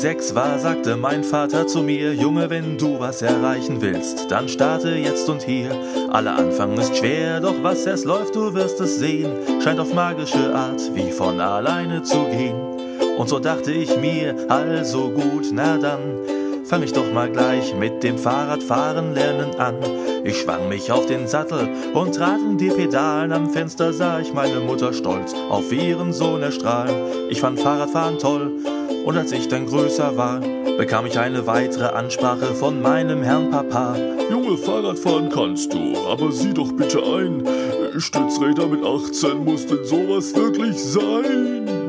sechs war, sagte mein Vater zu mir, Junge, wenn du was erreichen willst, dann starte jetzt und hier. Aller Anfang ist schwer, doch was erst läuft, du wirst es sehen, scheint auf magische Art wie von alleine zu gehen. Und so dachte ich mir, also gut, na dann, fang ich doch mal gleich mit dem Fahrradfahren lernen an. Ich schwang mich auf den Sattel und trat in die Pedalen. Am Fenster sah ich meine Mutter stolz auf ihren Sohn erstrahlen. Ich fand Fahrradfahren toll und als ich dann größer war, bekam ich eine weitere Ansprache von meinem Herrn Papa. Junge, Fahrradfahren kannst du, aber sieh doch bitte ein, Stützräder mit 18 muss denn sowas wirklich sein?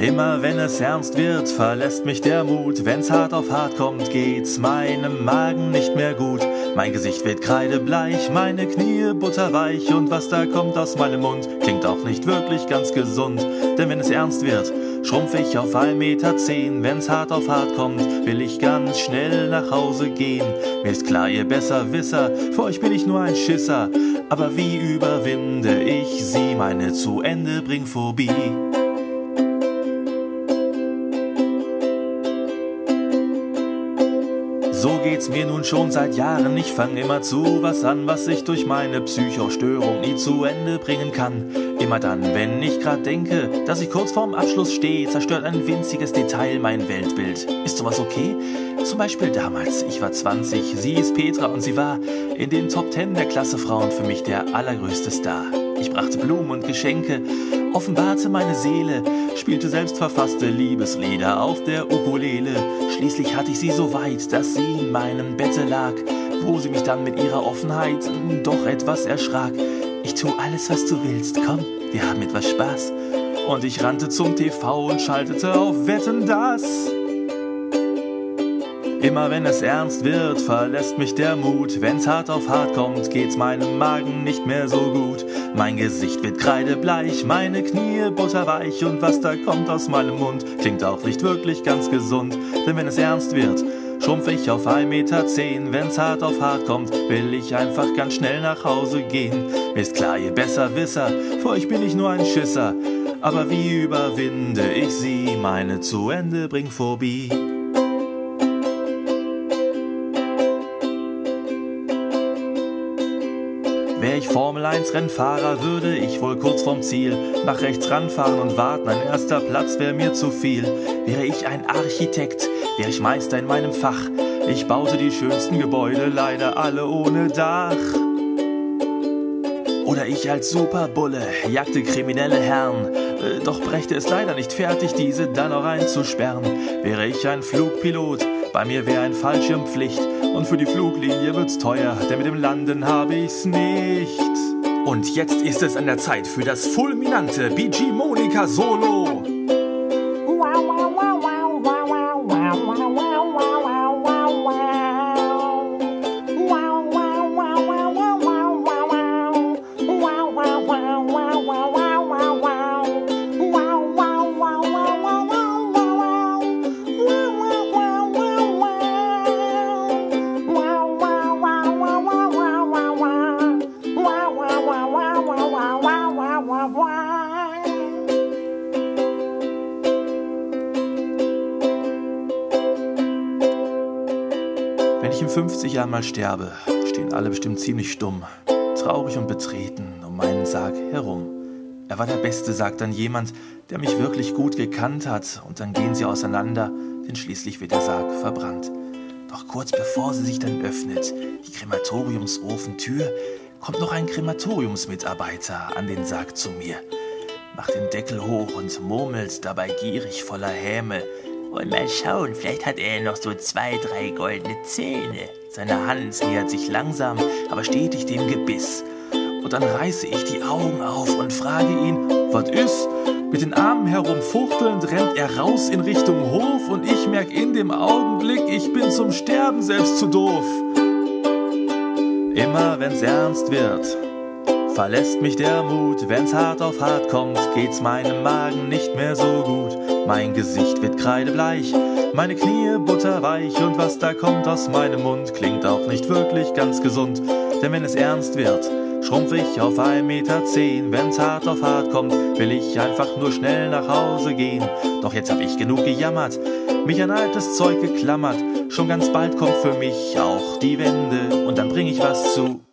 Immer wenn es ernst wird, verlässt mich der Mut. Wenn's hart auf hart kommt, geht's meinem Magen nicht mehr gut. Mein Gesicht wird kreidebleich, meine Knie butterweich und was da kommt aus meinem Mund, klingt auch nicht wirklich ganz gesund. Denn wenn es ernst wird, schrumpf ich auf 1,10 Meter. Zehn. Wenn's hart auf hart kommt, will ich ganz schnell nach Hause gehen. Mir ist klar, ihr Besserwisser, für euch bin ich nur ein Schisser. Aber wie überwinde ich sie, meine zu Ende Bringphobie? So geht's mir nun schon seit Jahren. Ich fang immer zu was an, was ich durch meine Psychostörung nie zu Ende bringen kann. Immer dann, wenn ich grad denke, dass ich kurz vorm Abschluss stehe, zerstört ein winziges Detail mein Weltbild. Ist sowas okay? Zum Beispiel damals, ich war 20, sie ist Petra und sie war in den Top 10 der Klasse Frauen für mich der allergrößte Star. Ich brachte Blumen und Geschenke, offenbarte meine Seele, spielte selbstverfasste Liebeslieder auf der Ukulele. Schließlich hatte ich sie so weit, dass sie in meinem Bette lag, wo sie mich dann mit ihrer Offenheit doch etwas erschrak. Ich tu alles, was du willst, komm, wir haben etwas Spaß. Und ich rannte zum TV und schaltete auf Wetten das. Immer wenn es ernst wird, verlässt mich der Mut. Wenn's hart auf hart kommt, geht's meinem Magen nicht mehr so gut. Mein Gesicht wird kreidebleich, meine Knie butterweich und was da kommt aus meinem Mund, klingt auch nicht wirklich ganz gesund. Denn wenn es ernst wird, schrumpf ich auf 1,10 Meter. Zehn. Wenn's hart auf hart kommt, will ich einfach ganz schnell nach Hause gehen. Mir ist klar, ihr Besserwisser, für euch bin ich nur ein Schisser. Aber wie überwinde ich sie, meine zu Ende Bringphobie? Wär ich Formel 1 Rennfahrer, würde ich wohl kurz vorm Ziel nach rechts ranfahren und warten. Ein erster Platz wär mir zu viel. Wäre ich ein Architekt, wär ich Meister in meinem Fach. Ich baute die schönsten Gebäude, leider alle ohne Dach. Oder ich als Superbulle jagte kriminelle Herren, äh, doch brächte es leider nicht fertig, diese dann noch einzusperren. Wäre ich ein Flugpilot, bei mir wäre ein Fallschirmpflicht und für die Fluglinie wird's teuer, denn mit dem Landen habe ich's nicht. Und jetzt ist es an der Zeit für das fulminante BG Monika Solo. Ich in 50 Jahren mal sterbe, stehen alle bestimmt ziemlich stumm, traurig und betreten um meinen Sarg herum. Er war der Beste, sagt dann jemand, der mich wirklich gut gekannt hat, und dann gehen sie auseinander, denn schließlich wird der Sarg verbrannt. Doch kurz bevor sie sich dann öffnet, die Krematoriumsofentür, kommt noch ein Krematoriumsmitarbeiter an den Sarg zu mir, macht den Deckel hoch und murmelt dabei gierig voller Häme. Und mal schauen, vielleicht hat er noch so zwei, drei goldene Zähne. Seine Hand nähert sich langsam, aber stetig dem Gebiss. Und dann reiße ich die Augen auf und frage ihn, was ist? Mit den Armen herumfuchtelnd rennt er raus in Richtung Hof und ich merk in dem Augenblick, ich bin zum Sterben selbst zu doof. Immer wenn's ernst wird, verlässt mich der Mut. Wenn's hart auf hart kommt, geht's meinem Magen nicht mehr so gut. Mein Gesicht wird kreidebleich, meine Knie butterweich und was da kommt aus meinem Mund klingt auch nicht wirklich ganz gesund. Denn wenn es ernst wird, schrumpf ich auf 1,10 Meter. Zehn. Wenn's hart auf hart kommt, will ich einfach nur schnell nach Hause gehen. Doch jetzt hab ich genug gejammert, mich an altes Zeug geklammert. Schon ganz bald kommt für mich auch die Wende und dann bring ich was zu